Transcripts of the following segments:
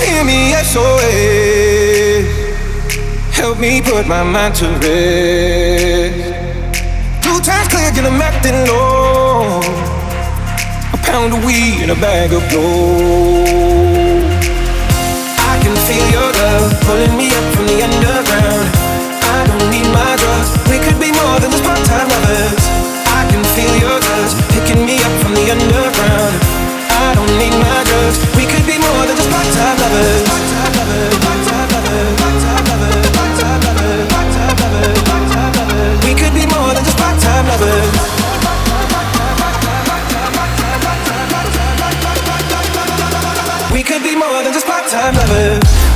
hear me? SOS. Help me put my mind to rest. Two times clear, and I'm acting low. A pound of weed and a bag of gold. I can feel your love pulling me up from the underground. I don't need my drugs. We could be more than just part-time lovers. I can feel your touch picking me up from the underground. More than just part-time lovers.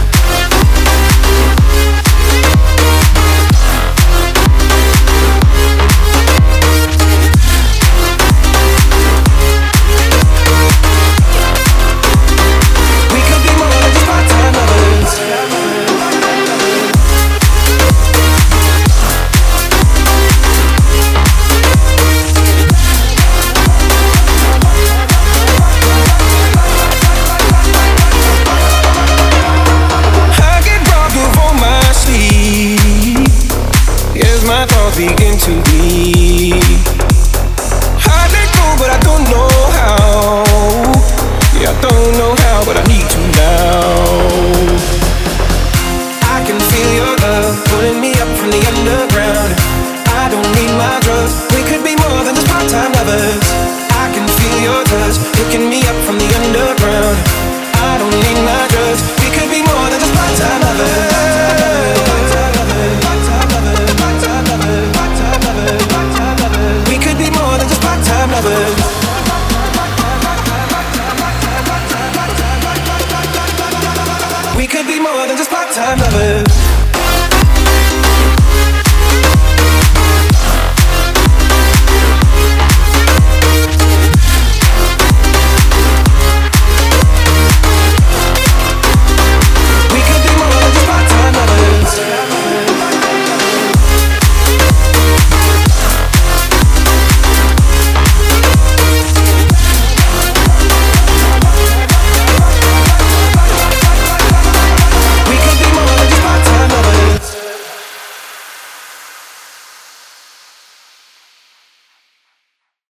Begin to. I let go, but I don't know how. Yeah, I don't know how, but I need you now. I can feel your love pulling me up from the underground. I don't need my drugs. We could be more than just part-time lovers. I can feel your touch picking me up from the underground. We could be more than just part-time lovers.